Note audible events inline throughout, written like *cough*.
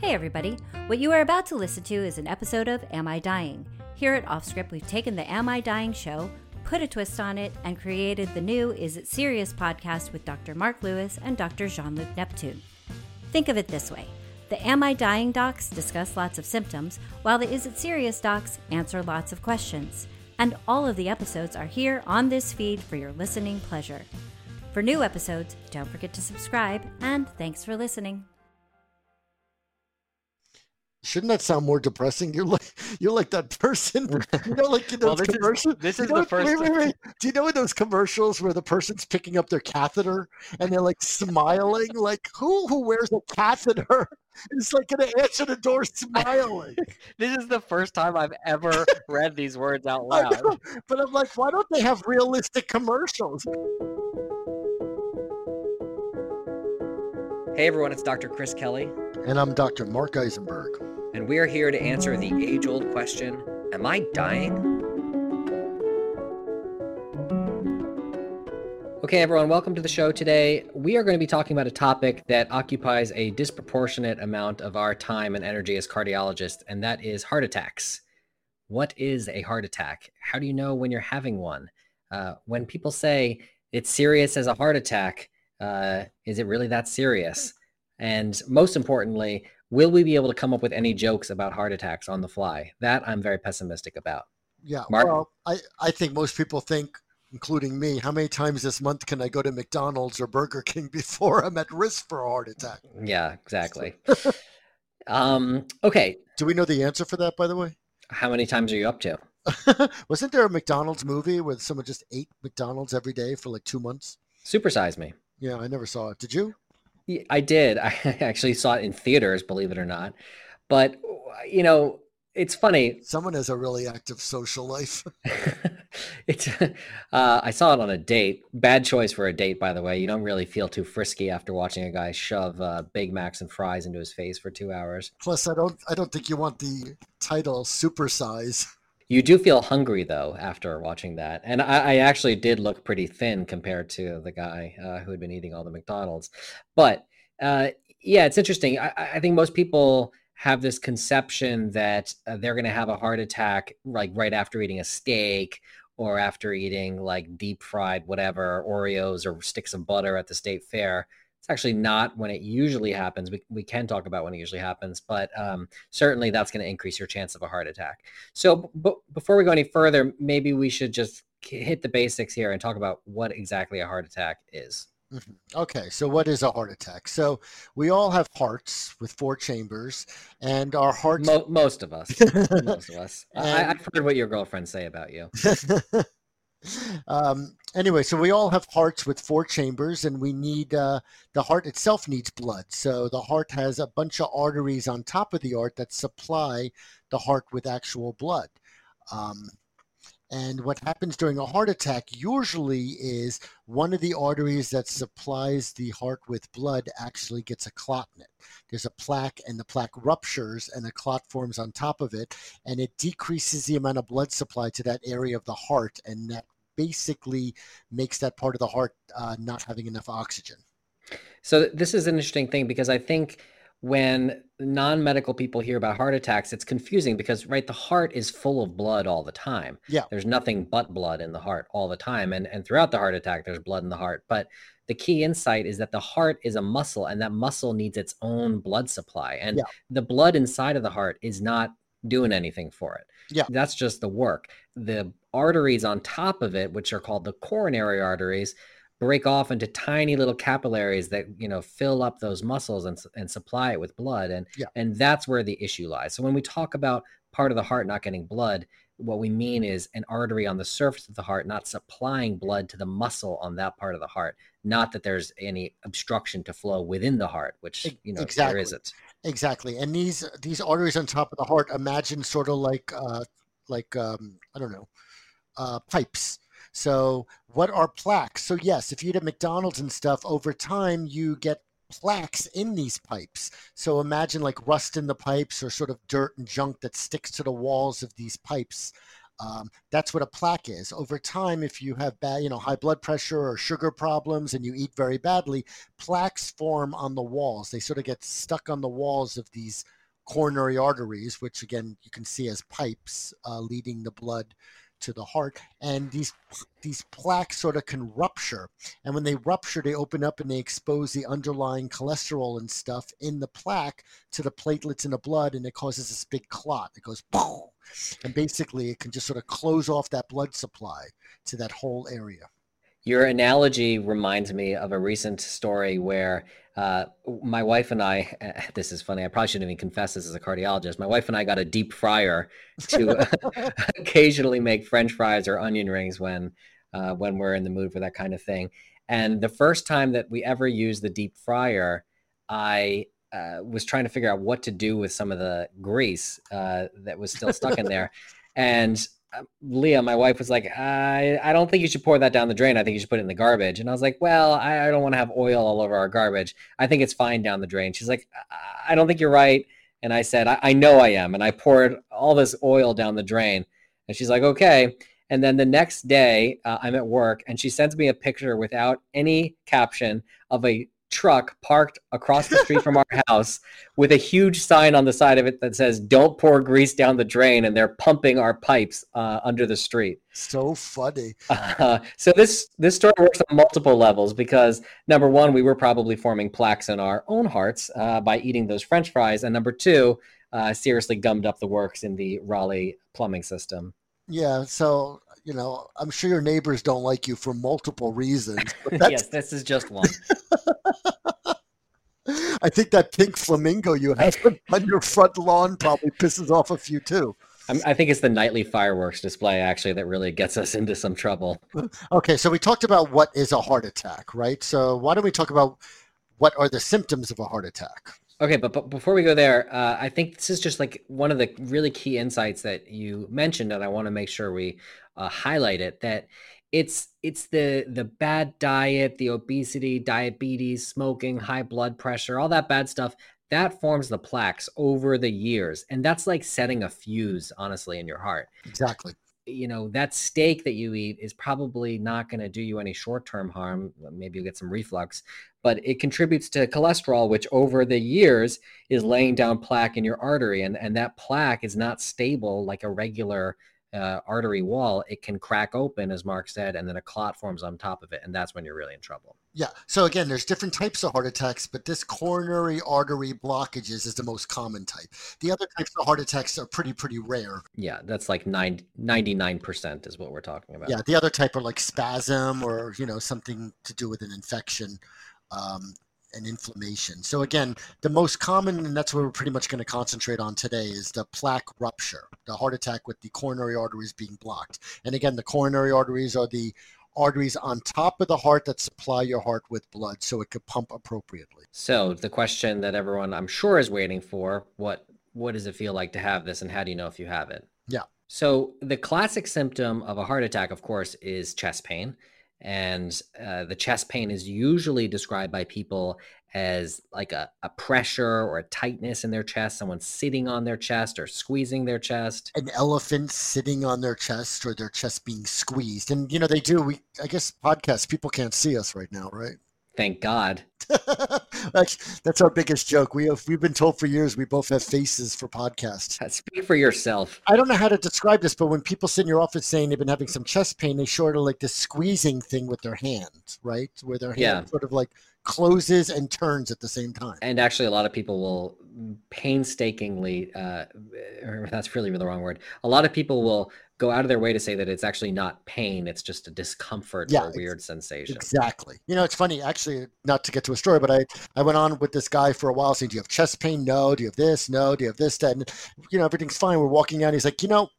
Hey, everybody. What you are about to listen to is an episode of Am I Dying? Here at Offscript, we've taken the Am I Dying show, put a twist on it, and created the new Is It Serious podcast with Dr. Mark Lewis and Dr. Jean Luc Neptune. Think of it this way the Am I Dying docs discuss lots of symptoms, while the Is It Serious docs answer lots of questions. And all of the episodes are here on this feed for your listening pleasure. For new episodes, don't forget to subscribe, and thanks for listening. Shouldn't that sound more depressing? You're like *laughs* you're like that person, *laughs* you know, like in those Well, this is- commercials. this you know, the first- Wait, wait, wait. Do you know in those commercials where the person's picking up their catheter and they're like smiling? Like who who wears a catheter *laughs* It's like gonna answer the door smiling? This is the first time I've ever read these words out loud. know, but I'm like, why don't they have realistic commercials? Hey everyone, it's Dr. Chris Kelly, And I'm Dr. Marc Eisenberg. And we are here to answer the age old question Am I dying? Okay, everyone, welcome to the show today. We are going to be talking about a topic that occupies a disproportionate amount of our time and energy as cardiologists, and that is heart attacks. What is a heart attack? How do you know when you're having one? Uh, when people say it's serious as a heart attack, uh, is it really that serious? And most importantly, will we be able to come up with any jokes about heart attacks on the fly? That I'm very pessimistic about. Yeah. Marc? Well, I, I think most people think, including me, how many times this month can I go to McDonald's or Burger King *laughs* before I'm at risk for a heart attack? Yeah, exactly. *laughs* um, okay, Do we know the answer for that, by the way? how many times are you up to? *laughs* Wasn't there a McDonald's movie where someone just ate McDonald's every day for like two months? Supersize me. Yeah, I never saw it. Did you? I did. *laughs* I actually saw it in theaters, believe it or not. But you know, it's funny. Someone has a really active social life. *laughs* *laughs* it's uh, I saw it on a date. Bad choice for a date, by the way. You don't really feel too frisky after watching a guy shove uh, Big Macs and fries into his face for two hours. Plus, I don't I don't think you want the title supersize. You do feel hungry though after watching that, and I, I actually did look pretty thin compared to the guy uh, who had been eating all the McDonald's. But uh, yeah, it's interesting. I, I think most people have this conception that uh, they're going to have a heart attack like right after eating a steak or after eating like deep fried whatever Oreos or sticks of butter at the state fair. It's actually not when it usually happens. We, we can talk about when it usually happens, but um, certainly that's going to increase your chance of a heart attack. So, b- before we go any further, maybe we should just hit the basics here and talk about what exactly a heart attack is. Mhm. Okay, so what is a heart attack? So we all have hearts with four chambers, and our hearts. Mo- most of us, *laughs* most of us. I- I've heard what your girlfriends say about you. *laughs* um, anyway, so we all have hearts with four chambers, and we need uh, the heart itself needs blood. So the heart has a bunch of arteries on top of the heart that supply the heart with actual blood. Um, and what happens during a heart attack usually is one of the arteries that supplies the heart with blood actually gets a clot in it. There's a plaque, and the plaque ruptures, and a clot forms on top of it, and it decreases the amount of blood supply to that area of the heart, and that basically makes that part of the heart uh, not having enough oxygen. So this is an interesting thing because I think when non-medical people hear about heart attacks, it's confusing because right, the heart is full of blood all the time. Yeah. There's nothing but blood in the heart all the time. And and throughout the heart attack, there's blood in the heart. But the key insight is that the heart is a muscle and that muscle needs its own blood supply. And Yeah. the blood inside of the heart is not doing anything for it. Yeah. That's just the work. The arteries on top of it, which are called the coronary arteries, break off into tiny little capillaries that you know fill up those muscles and, and supply it with blood and Yeah. and that's where the issue lies so when we talk about part of the heart not getting blood what we mean is an artery on the surface of the heart not supplying blood to the muscle on that part of the heart not that there's any obstruction to flow within the heart which you know exactly. there isn't Exactly, and these these arteries on top of the heart, imagine sort of like uh, like um, I don't know, uh, pipes. So what are plaques? So yes, if you eat at McDonald's and stuff, over time you get plaques in these pipes. So imagine like rust in the pipes or sort of dirt and junk that sticks to the walls of these pipes. Um, that's what a plaque is. Over time, if you have bad, you know, high blood pressure or sugar problems and you eat very badly, plaques form on the walls. They sort of get stuck on the walls of these coronary arteries, which again you can see as pipes uh, leading the blood to the heart and these these plaques sort of can rupture. And when they rupture they open up and they expose the underlying cholesterol and stuff in the plaque to the platelets in the blood and it causes this big clot it goes boom. And basically it can just sort of close off that blood supply to that whole area your analogy reminds me of a recent story where uh, my wife and I, *laughs* this is funny, I probably shouldn't even confess this as a cardiologist. My wife and I got a deep fryer to *laughs* *laughs* occasionally make French fries or onion rings when, uh, when we're in the mood for that kind of thing. And the first time that we ever used the deep fryer, I uh, was trying to figure out what to do with some of the grease uh, that was still stuck in there. And Leah, my wife, was like, I, I don't think you should pour that down the drain. I think you should put it in the garbage. And I was like, Well, I, I don't want to have oil all over our garbage. I think it's fine down the drain. She's like, I don't think you're right. And I said, I, I know I am. And I poured all this oil down the drain. And she's like, Okay. And then the next day, uh, I'm at work and she sends me a picture without any caption of a truck parked across the street from our *laughs* house with a huge sign on the side of it that says "Don't pour grease down the drain," and they're pumping our pipes uh, under the street. So funny. Uh, *laughs* so this this story works on multiple levels because number one, we were probably forming plaques in our own hearts uh, by eating those French fries, and number two, uh, seriously gummed up the works in the Raleigh plumbing system. Yeah, so you know, I'm sure your neighbors don't like you for multiple reasons. *laughs* yes, this is just one. *laughs* I think that pink flamingo you have *laughs* on your front lawn probably pisses off a few too. I think it's the nightly fireworks display actually that really gets us into some trouble. Okay, so we talked about what is a heart attack, right? So why don't we talk about what are the symptoms of a heart attack? Okay, but, but before we go there, uh, I think this is just like one of the really key insights that you mentioned, and I want to make sure we uh, highlight it. That it's it's the the bad diet, the obesity, diabetes, smoking, high blood pressure, all that bad stuff that forms the plaques over the years, and that's like setting a fuse, honestly, in your heart. Exactly you know that steak that you eat is probably not going to do you any short-term harm maybe you get some reflux but it contributes to cholesterol which over the years is laying down plaque in your artery and and that plaque is not stable like a regular uh, artery wall, it can crack open, as Marc said, and then a clot forms on top of it, and that's when you're really in trouble. Yeah. So again, there's different types of heart attacks, but this coronary artery blockages is the most common type. The other types of heart attacks are pretty, pretty rare. Yeah, that's like 99% is what we're talking about. Yeah, the other type are like spasm or you know something to do with an infection. Um, and inflammation. So again, the most common, and that's what we're pretty much going to concentrate on today, is the plaque rupture, the heart attack with the coronary arteries being blocked. And again, the coronary arteries are the arteries on top of the heart that supply your heart with blood so it could pump appropriately. So the question that everyone I'm sure is waiting for, what what does it feel like to have this and how do you know if you have it? Yeah. So the classic symptom of a heart attack of course is chest pain. And uh, the chest pain is usually described by people as like a, a pressure or a tightness in their chest, someone sitting on their chest or squeezing their chest. An elephant sitting on their chest or their chest being squeezed. And, you know, they do. We, I guess, podcasts, people can't see us right now, right? Thank God. *laughs* that's, that's our biggest joke. We have we've been told for years we both have faces for podcasts. Speak for yourself. I don't know how to describe this, but when people sit in your office saying they've been having some chest pain, they sort of like this squeezing thing with their hand, right? Where their hand yeah. sort of like closes and turns at the same time. And actually, a lot of people will painstakingly, uh, *laughs* that's really the wrong word. A lot of people will go out of their way to say that it's actually not pain it's just a discomfort yeah, or a weird sensation. exactly. You know it's funny actually not to get to a story but i i went on with this guy for a while saying do you have chest pain? No. Do you have this? No. Do you have this that? And you know everything's fine. We're walking out he's like you know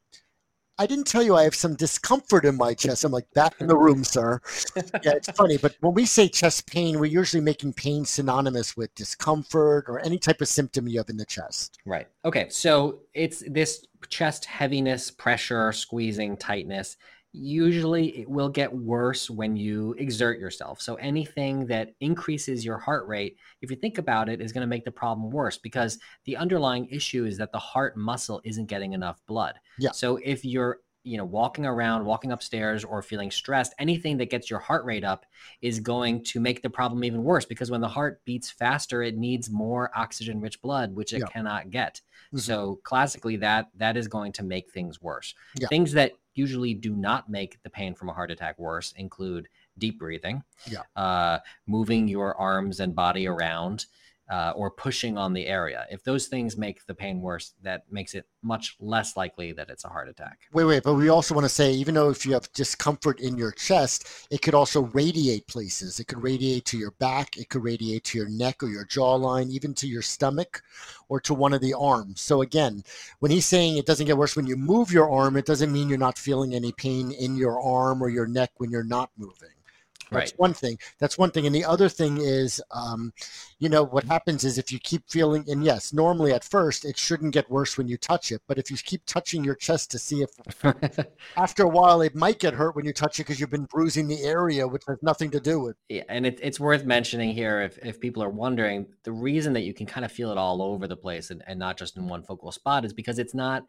I didn't tell you I have some discomfort in my chest. I'm like, back in the room, sir. *laughs* yeah, it's funny. But when we say chest pain, we're usually making pain synonymous with discomfort or any type of symptom you have in the chest. Right. Okay. So it's this chest heaviness, pressure, squeezing, tightness usually it will get worse when you exert yourself. So anything that increases your heart rate, if you think about it, is going to make the problem worse because the underlying issue is that the heart muscle isn't getting enough blood. Yeah. So if you're you know walking around walking upstairs or feeling stressed anything that gets your heart rate up is going to make the problem even worse because when the heart beats faster it needs more oxygen rich blood which it yeah. cannot get mm-hmm. so classically that that is going to make things worse yeah. things that usually do not make the pain from a heart attack worse include deep breathing yeah. uh, moving your arms and body around uh, or pushing on the area. If those things make the pain worse, that makes it much less likely that it's a heart attack. Wait, wait, but we also want to say, even though if you have discomfort in your chest, it could also radiate places. It could radiate to your back, it could radiate to your neck or your jawline, even to your stomach or to one of the arms. So again, when he's saying it doesn't get worse when you move your arm, it doesn't mean you're not feeling any pain in your arm or your neck when you're not moving. That's right. one thing. That's one thing. And the other thing is, um, you know, what happens is if you keep feeling, and yes, normally at first it shouldn't get worse when you touch it, but if you keep touching your chest to see if *laughs* after a while it might get hurt when you touch it because you've been bruising the area, which has nothing to do with. Yeah, and it, it's worth mentioning here if, if people are wondering, the reason that you can kind of feel it all over the place and, and not just in one focal spot is because it's not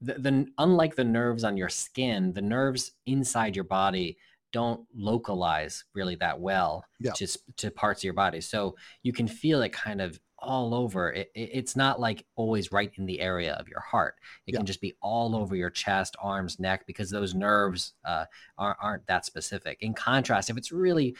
the, the unlike the nerves on your skin, the nerves inside your body don't localize really that well yeah. to, to parts of your body. So you can feel it kind of all over. It, it, it's not like always right in the area of your heart. It yeah. can just be all over your chest, arms, neck, because those nerves uh, aren't, aren't that specific. In contrast, if it's really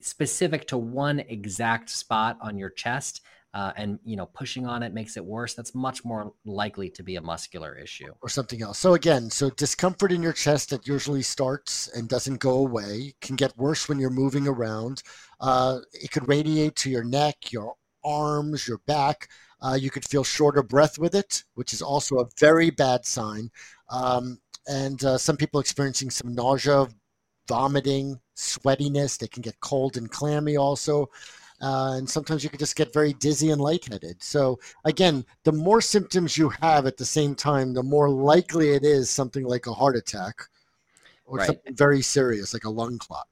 specific to one exact spot on your chest, uh, and you know pushing on it makes it worse that's much more likely to be a muscular issue. Or something else. So again so discomfort in your chest that usually starts and doesn't go away can get worse when you're moving around. Uh, it could radiate to your neck your arms your back. Uh, you could feel shorter breath with it which is also a very bad sign. Um, and uh, some people experiencing some nausea vomiting sweatiness they can get cold and clammy also uh, and sometimes you can just get very dizzy and lightheaded. So again, the more symptoms you have at the same time, the more likely it is something like a heart attack or right. something very serious like a lung clot.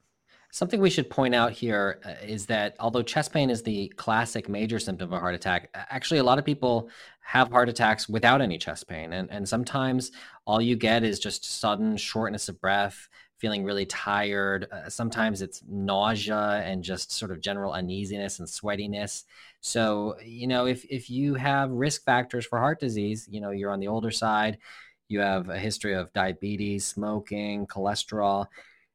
Something we should point out here uh, that although chest pain is the classic major symptom of a heart attack, actually a lot of people have heart attacks without any chest pain. And, and sometimes all you get is just sudden shortness of breath, feeling really tired. Uh, sometimes it's nausea and just sort of general uneasiness and sweatiness. So, you know, if if you have risk factors for heart disease, you know, you're on the older side, you have a history of diabetes, smoking, cholesterol,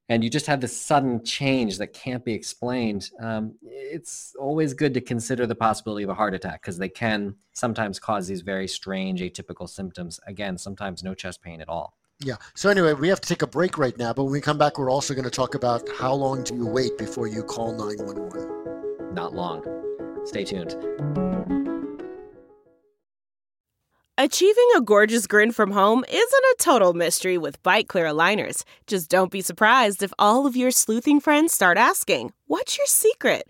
and you just have this sudden change that can't be explained, um, it's always good to consider the possibility of a heart attack because they can sometimes cause these very strange atypical symptoms. Again, sometimes no chest pain at all. Yeah. So anyway, we have to take a break right now, but when we come back, we're also going to talk about how long do you wait before you call 911. Not long. Stay tuned. Achieving a gorgeous grin from home isn't a total mystery with Byte clear aligners. Just don't be surprised if all of your sleuthing friends start asking, "What's your secret?"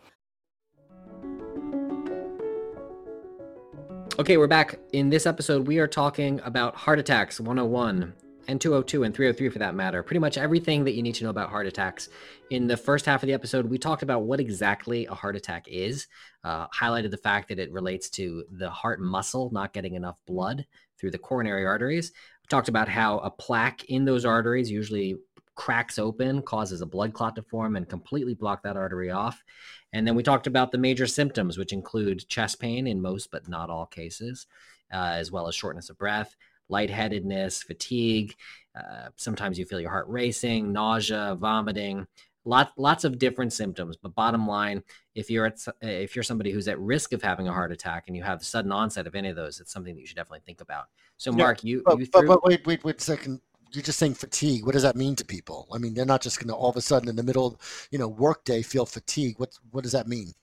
Okay, we're back. In this episode, we are talking about heart attacks 101 and 202 and 303 for that matter. Pretty much everything that you need to know about heart attacks. In the first half of the episode, we talked about what exactly a heart attack is, uh, highlighted the fact that it relates to the heart muscle not getting enough blood through the coronary arteries. We talked about how a plaque in those arteries usually cracks open, causes a blood clot to form, and completely block that artery off. And then we talked about the major symptoms, which include chest pain in most but not all cases, uh, as well as shortness of breath, lightheadedness, fatigue. Uh, sometimes you feel your heart racing, nausea, vomiting. Lots, lots of different symptoms. But bottom line, if you're at, if you're somebody who's at risk of having a heart attack and you have the sudden onset of any of those, it's something that you should definitely think about. So, Marc, you, but, you threw... but, but wait, wait, wait a second you're just saying fatigue. What does that mean to people? I mean, they're not just going to all of a sudden in the middle, you know, workday feel fatigue. What what does that mean?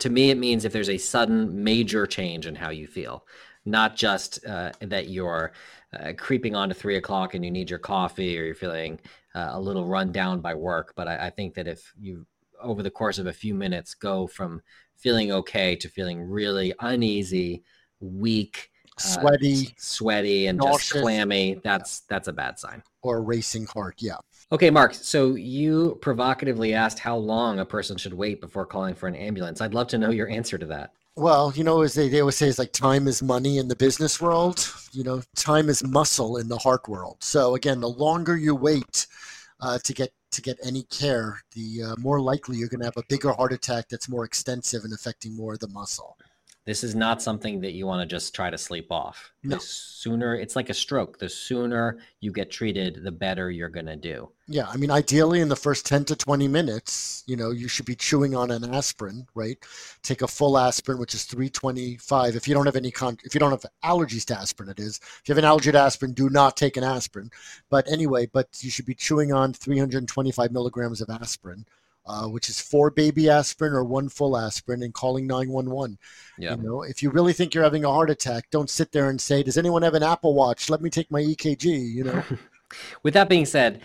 To me, it means if there's a sudden major change in how you feel not just uh, that you're uh, creeping on to three o'clock and you need your coffee or you're feeling uh, a little run down by work. But I, I think that if you over the course of a few minutes go from feeling okay to feeling really uneasy, weak, sweaty, uh, sweaty, and nauseous. just clammy. That's that's a bad sign. Or a racing heart. Yeah. Okay, Marc. So you provocatively asked how long a person should wait before calling for an ambulance. I'd love to know your answer to that. Well, you know, as they, they always say, is like time is money in the business world. You know, time is muscle in the heart world. So again, the longer you wait uh, to get to get any care, the uh, more likely you're going to have a bigger heart attack that's more extensive and affecting more of the muscle. This is not something that you want to just try to sleep off. No. The sooner it's like a stroke. The sooner you get treated, the better you're going to do. Yeah, I mean, ideally, in the first 10 to 20 minutes, you know, you should be chewing on an aspirin, right? Take a full aspirin, which is 325. If you don't have any con, if you don't have allergies to aspirin, it is. If you have an allergy to aspirin, do not take an aspirin. But anyway, but you should be chewing on 325 milligrams of aspirin uh, which is four baby aspirin or one full aspirin, and calling 911. Yeah. You know, if you really think you're having a heart attack, don't sit there and say, "Does anyone have an Apple Watch? Let me take my EKG." You know. *laughs* With that being said,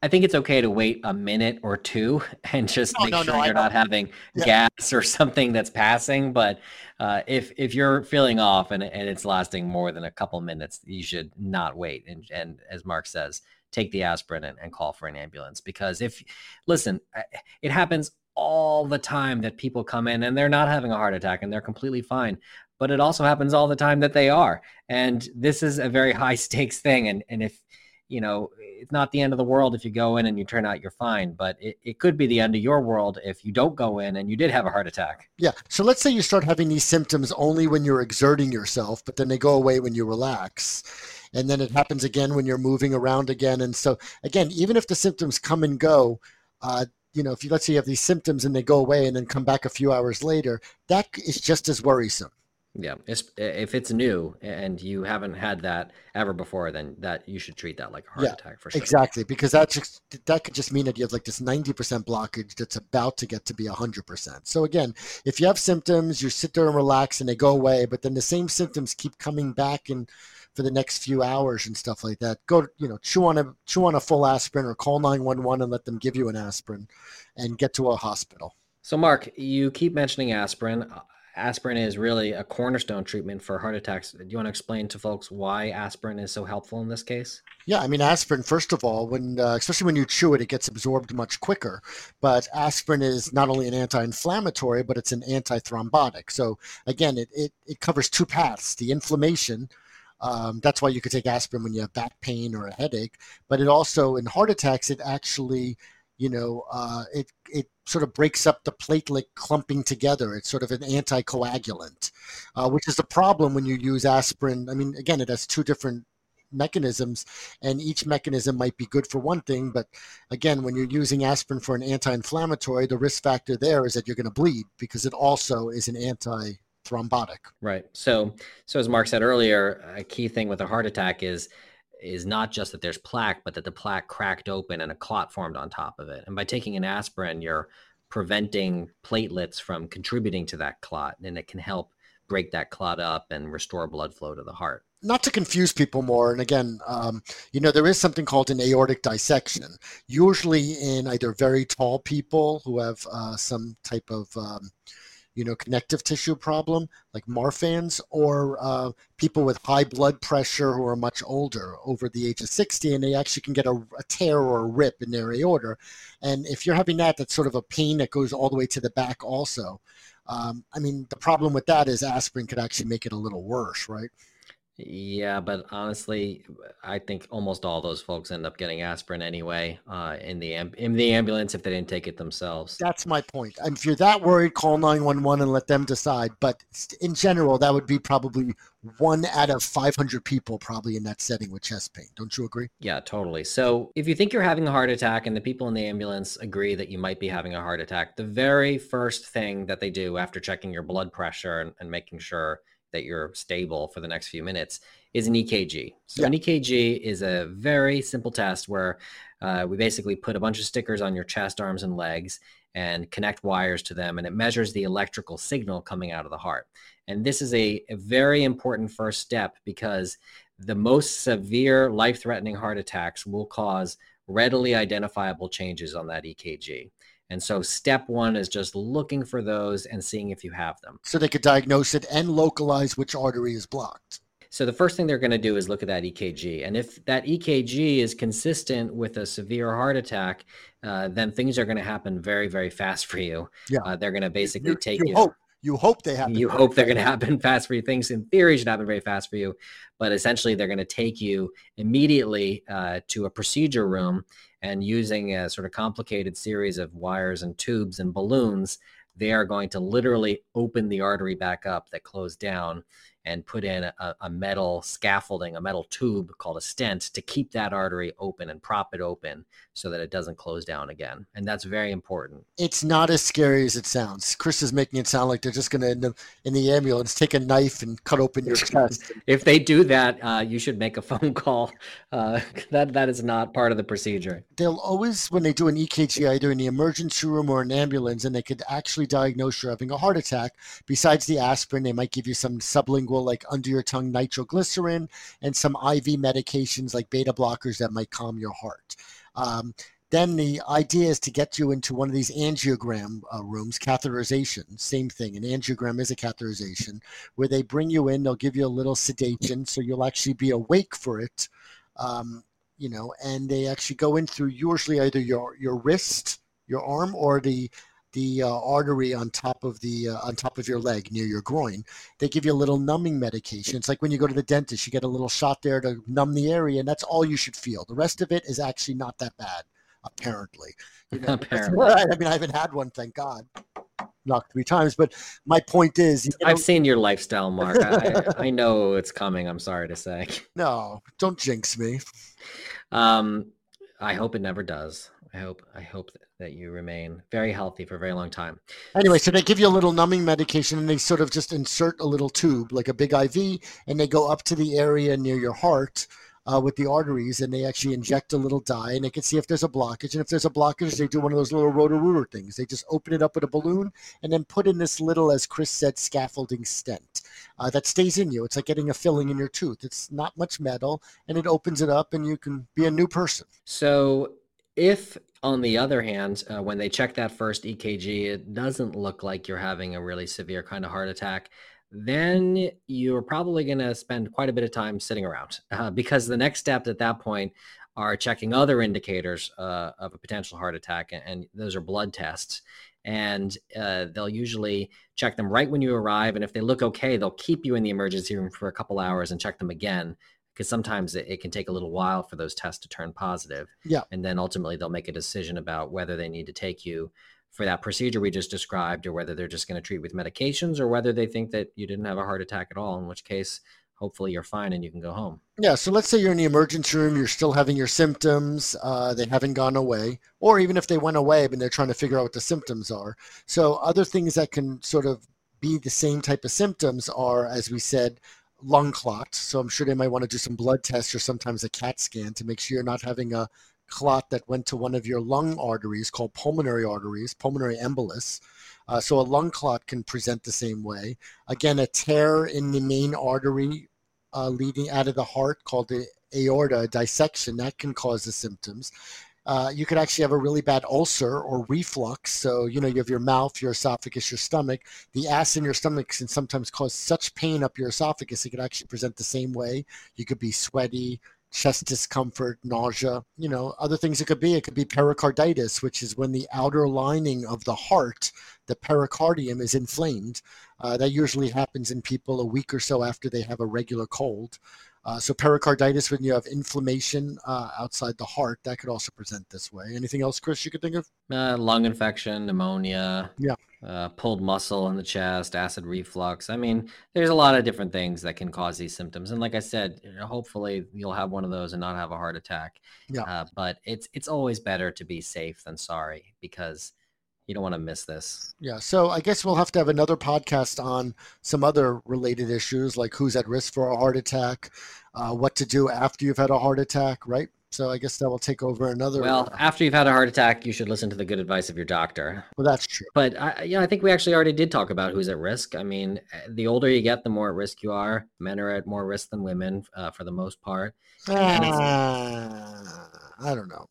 I think it's okay to wait a minute or two *laughs* and just no, make no, sure no, you're not having yeah. gas or *laughs* something that's passing. But uh, if if you're feeling off and, and it's lasting more than a couple minutes, you should not wait. And and as Marc says, take the aspirin and, and call for an ambulance because if listen it happens all the time that people come in and they're not having a heart attack and they're completely fine but it also happens all the time that they are. And this is a very *laughs* high stakes thing. And and if you know it's not the end of the world if you go in and you turn out you're fine but it, it could be the end of your world if you don't go in and you did have a heart attack. Yeah. So let's say you start having these symptoms only when you're exerting yourself but then they go away when you relax and then it happens again when you're moving around again. And so again, even if the symptoms come and go, uh, you know, if you let's say you have these symptoms and they go away and then come back a few hours later, that is just as worrisome. Yeah, if it's new and you haven't had that ever before, then that you should treat that like a heart yeah, attack for sure. Exactly, because that just that could just mean that you have like this ninety percent blockage that's about to get to be hundred percent. So again, if you have symptoms, you sit there and relax and they go away, but then the same symptoms keep coming back and for the next few hours and stuff like that. Go, you know, chew on a chew on a full aspirin or call 911 and let them give you an aspirin and get to a hospital. So Marc, you keep mentioning aspirin. Aspirin is really a cornerstone treatment for heart attacks. Do you want to explain to folks why aspirin is so helpful in this case? Yeah, I mean aspirin. First of all, when uh, especially when you chew it, it gets absorbed much quicker. But aspirin is not only an anti-inflammatory, but it's an antithrombotic. So again, it it, it covers two paths: the inflammation, um, that's why you could take aspirin when you have back pain or a headache. But it also, in heart attacks, it actually, you know, uh, it it sort of breaks up the platelet clumping together. It's sort of an anticoagulant, uh, which is a problem when you use aspirin. I mean, again, it has two different mechanisms and each mechanism might be good for one thing but again when you're using aspirin for an anti-inflammatory the risk factor there is that you're going to bleed because it also is an anti thrombotic. Right. So, so as Marc said earlier, a key thing with a heart attack is is not just that there's plaque, but that the plaque cracked open and a clot formed on top of it. And by taking an aspirin, you're preventing platelets from contributing to that clot, and it can help break that clot up and restore blood flow to the heart. Not to confuse people more, and again, um, you know, there is something called an aortic dissection, usually in either very tall people who have uh, some type of um, you know, connective tissue problem like Marfan's or uh, people with high blood pressure who are much older, over the age of 60, and they actually can get a, a tear or a rip in their aorta. And if you're having that, that's sort of a pain that goes all the way to the back also. Um, I mean, the problem with that is aspirin could actually make it a little worse, right? Yeah, but honestly, I think almost all those folks end up getting aspirin anyway uh, in the in the ambulance if they didn't take it themselves. That's my point. And if you're that worried, call 911 and let them decide. But in general, that would be probably one out of 500 people probably in that setting with chest pain. Don't you agree? Yeah, totally. So if you think you're having a heart attack and the people in the ambulance agree that you might be having a heart attack, the very first thing that they do after checking your blood pressure and, and making sure that you're stable for the next few minutes is an EKG. So yeah. an EKG is a very simple test where uh, we basically put a bunch of stickers on your chest, arms, and legs and connect wires to them, and it measures the electrical signal coming out of the heart. And this is a, a very important first step because the most severe life-threatening heart attacks will cause readily identifiable changes on that EKG. And so step one is just looking for those and seeing if you have them. So they could diagnose it and localize which artery is blocked. So the first thing they're going to do is look at that EKG. And if that EKG is consistent with a severe heart attack, uh, then things are going to happen very, very fast for you. Yeah. Uh, they're going to basically you, take you. you. You hope they happen. You hope they're going to happen *laughs* fast for you. Things in theory should happen very fast for you, but essentially they're going to take you immediately uh, to a procedure room and using a sort of complicated series of wires and tubes and balloons, they are going to literally open the artery back up that closed down and put in a, a, metal scaffolding, a metal tube called a stent to keep that artery open and prop it open so that it doesn't close down again. And that's very important. It's not as scary as it sounds. Chris is making it sound like they're just going to, in the, in the ambulance, take a knife and cut open your chest. if they do that, uh, you should make a *laughs* phone call. Uh, that That is not part of the procedure. They'll always, when they do an EKG, either in the emergency room or an ambulance, and they could actually diagnose you're having a heart attack, besides the aspirin, they might give you some sublingual like under your tongue nitroglycerin and some IV medications like beta blockers that might calm your heart. Um, then the idea is to get you into one of these angiogram uh, rooms, catheterization, same thing. An angiogram is a catheterization where they bring you in, they'll give you a little sedation so you'll actually be awake for it. Um, you know, and they actually go in through usually either your your wrist, your arm, or the the uh, artery on top of the uh, on top of your leg near your groin. They give you a little numbing medication. It's like when you go to the dentist, you get a little shot there to numb the area, and that's all you should feel. The rest of it is actually not that bad, apparently. You know, apparently. *laughs* I mean, I haven't had one, thank God. Knocked three times, but my point is, you know, I've seen your lifestyle, Marc. *laughs* I, I know it's coming. I'm sorry to say. No, don't jinx me. Um, I hope it never does. I hope I hope that you remain very healthy for a very long time. Anyway, so they give you a little numbing medication and they sort of just insert a little tube, like a big IV, and they go up to the area near your heart uh, with the arteries and they actually inject a little dye and they can see if there's a blockage. And if there's a blockage, they do one of those little Roto-Rooter things. They just open it up with a balloon and then put in this little, as Chris said, scaffolding stent. Uh, that stays in you. It's like getting a filling in your tooth. It's not much metal, and it opens it up, and you can be a new person. So, if on the other hand, uh, when they check that first EKG, it doesn't look like you're having a really severe kind of heart attack. Then you're probably going to spend quite a bit of time sitting around uh, because the next step at that point are checking other indicators uh, of a potential heart attack, and, those are blood tests. And uh, they'll usually check them right when you arrive. And if they look okay, they'll keep you in the emergency room for a couple hours and check them again because sometimes it, it, can take a little while for those tests to turn positive. Yeah. And then ultimately they'll make a decision about whether they need to take you for that procedure we just described or whether they're just going to treat with medications or whether they think that you didn't have a heart attack at all, in which case hopefully you're fine and you can go home. Yeah. So let's say you're in the emergency room, you're still having your symptoms, uh, they haven't gone away, or even if they went away, but they're trying to figure out what the symptoms are. So other things that can sort of be the same type of symptoms are, as we said, lung clot. So I'm sure they might want to do some blood tests or sometimes a CAT scan to make sure you're not having a clot that went to one of your lung arteries called pulmonary arteries, pulmonary embolus. Uh, so a lung clot can present the same way. Again, a tear in the main artery uh, leading out of the heart called the aorta, dissection, that can cause the symptoms. Uh, you could actually have a really bad ulcer or reflux. So, you know, you have your mouth, your esophagus, your stomach. The acid in your stomach can sometimes cause such pain up your esophagus, it could actually present the same way. You could be sweaty, chest discomfort, nausea, you know, other things it could be. It could be pericarditis, which is when the outer lining of the heart, the pericardium, is inflamed. Uh, that usually happens in people a week or so after they have a regular cold. Uh, so pericarditis, when you have inflammation uh, outside the heart, that could also present this way. Anything else, Chris, you could think of? Uh, lung infection, pneumonia. Yeah. Uh, pulled muscle in the chest, acid reflux. I mean, there's a lot of different things that can cause these symptoms. And like I said, hopefully you'll have one of those and not have a heart attack. Yeah. Uh, but it's it's always better to be safe than sorry because you don't want to miss this. Yeah. So I guess we'll have to have another podcast on some other related issues like who's at risk for a heart attack, uh, what to do after you've had a heart attack, right? So I guess that will take over another. Well, after you've had a heart attack, you should listen to the good advice of your doctor. Well, that's true. But I, yeah, I think we actually already did talk about who's at risk. I mean, the older you get, the more at risk you are. Men are at more risk than women, uh, for the most part. Uh, I don't know.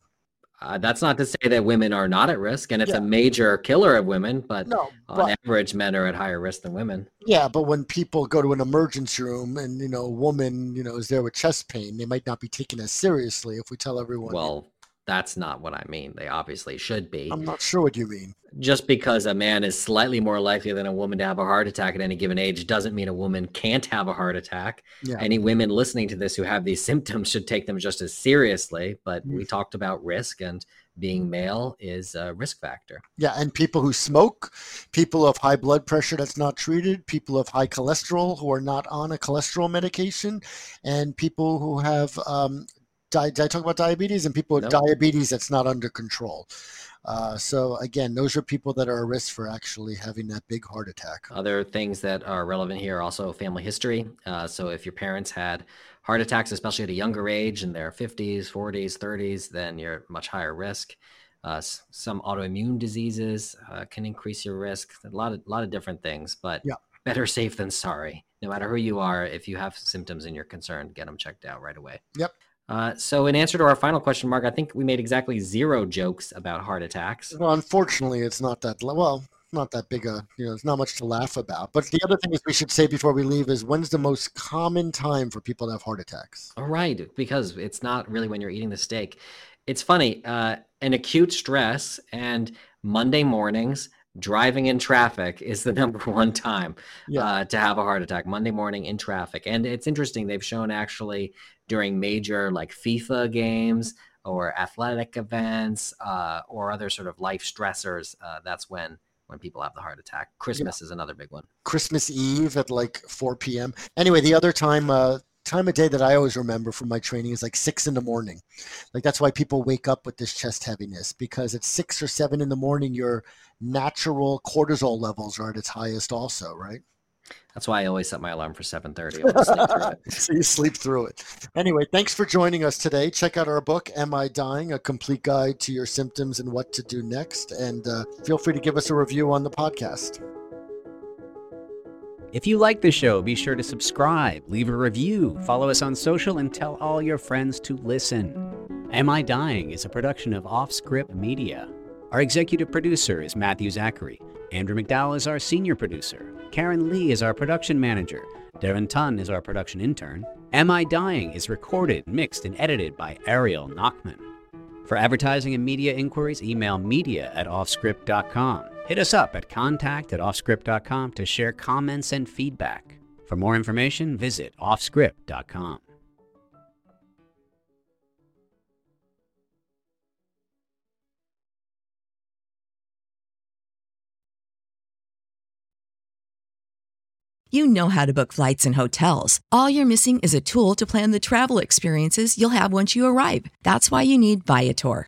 Uh, that's not to say that women are not at risk, and it's Yeah. a major killer of women. But No, on but average, men are at higher risk than women. yeah, but when people go to an emergency room and you know a woman you know is there with chest pain, they might not be taken as seriously if we tell everyone. Well, that's not what I mean. They obviously should be. I'm not sure what you mean. Just because a man is slightly more likely than a woman to have a heart attack at any given age doesn't mean a woman can't have a heart attack. Yeah. Any women listening to this who have these *laughs* symptoms should take them just as seriously. But Mm. we talked about risk, and being male is a risk factor. Yeah, and people who smoke, people of high blood pressure that's not treated, people of high cholesterol who are not on a cholesterol medication, and people who have um, di- did I talk about diabetes and people with No. diabetes that's not under control. Uh, so again, those are people that are at risk for actually having that big heart attack. Other things that are relevant here are also family history. Uh, so if your parents had heart attacks, especially at a younger age in their 50s, 40s, 30s, then you're at much higher risk. Uh, some autoimmune diseases uh, can increase your risk. A lot of lot of different things, but Yeah. better safe than sorry. No matter who you are, if you have symptoms and you're concerned, get them checked out right away. Yep. Uh, so, in answer to our final question, Marc, I think we made exactly zero jokes about heart attacks. Well, unfortunately, it's not that well, not that big a you know, it's not much to laugh about. But the other thing is we should say before we leave is when's the most common time for people to have heart attacks? All right, because it's not really when you're eating the steak. It's funny, uh, an acute stress and Monday mornings driving in traffic is the *laughs* number one time Yeah. uh, to have a heart attack. Monday morning in traffic, and it's interesting. They've shown actually during major like FIFA games or athletic events uh, or other sort of life stressors. Uh, that's when when people have the heart attack. Christmas is another big one. Christmas Eve at like 4 p.m. Anyway, the other time, uh, time of day that I always remember from my training is like six in the morning. Like that's why people wake up with this chest heaviness because at six or seven in the morning, your natural cortisol levels are at its highest, also, right? That's why I always set my alarm for 7:30. I want to stay through it. *laughs* so you sleep through it. Anyway, thanks for joining us today. Check out our book, Am I Dying? A complete guide to your symptoms and what to do next. And uh, feel free to give us a review on the podcast. If you like the show, be sure to subscribe, leave a review, follow us on social, and tell all your friends to listen. Am I Dying is a production of Offscript Media. Our executive producer is Matthew Zachary. Andrew McDowell is our senior producer. Karen Lee is our production manager. Darren Tunn is our production intern. Am I Dying is recorded, mixed, and edited by Ariel Nachman. For advertising and media inquiries, email media at offscript.com. Hit us up at contact at offscript.com to share comments and feedback. For more information, visit offscript.com. You know how to book flights and hotels. All you're missing is a tool to plan the travel experiences you'll have once you arrive. That's why you need Viator.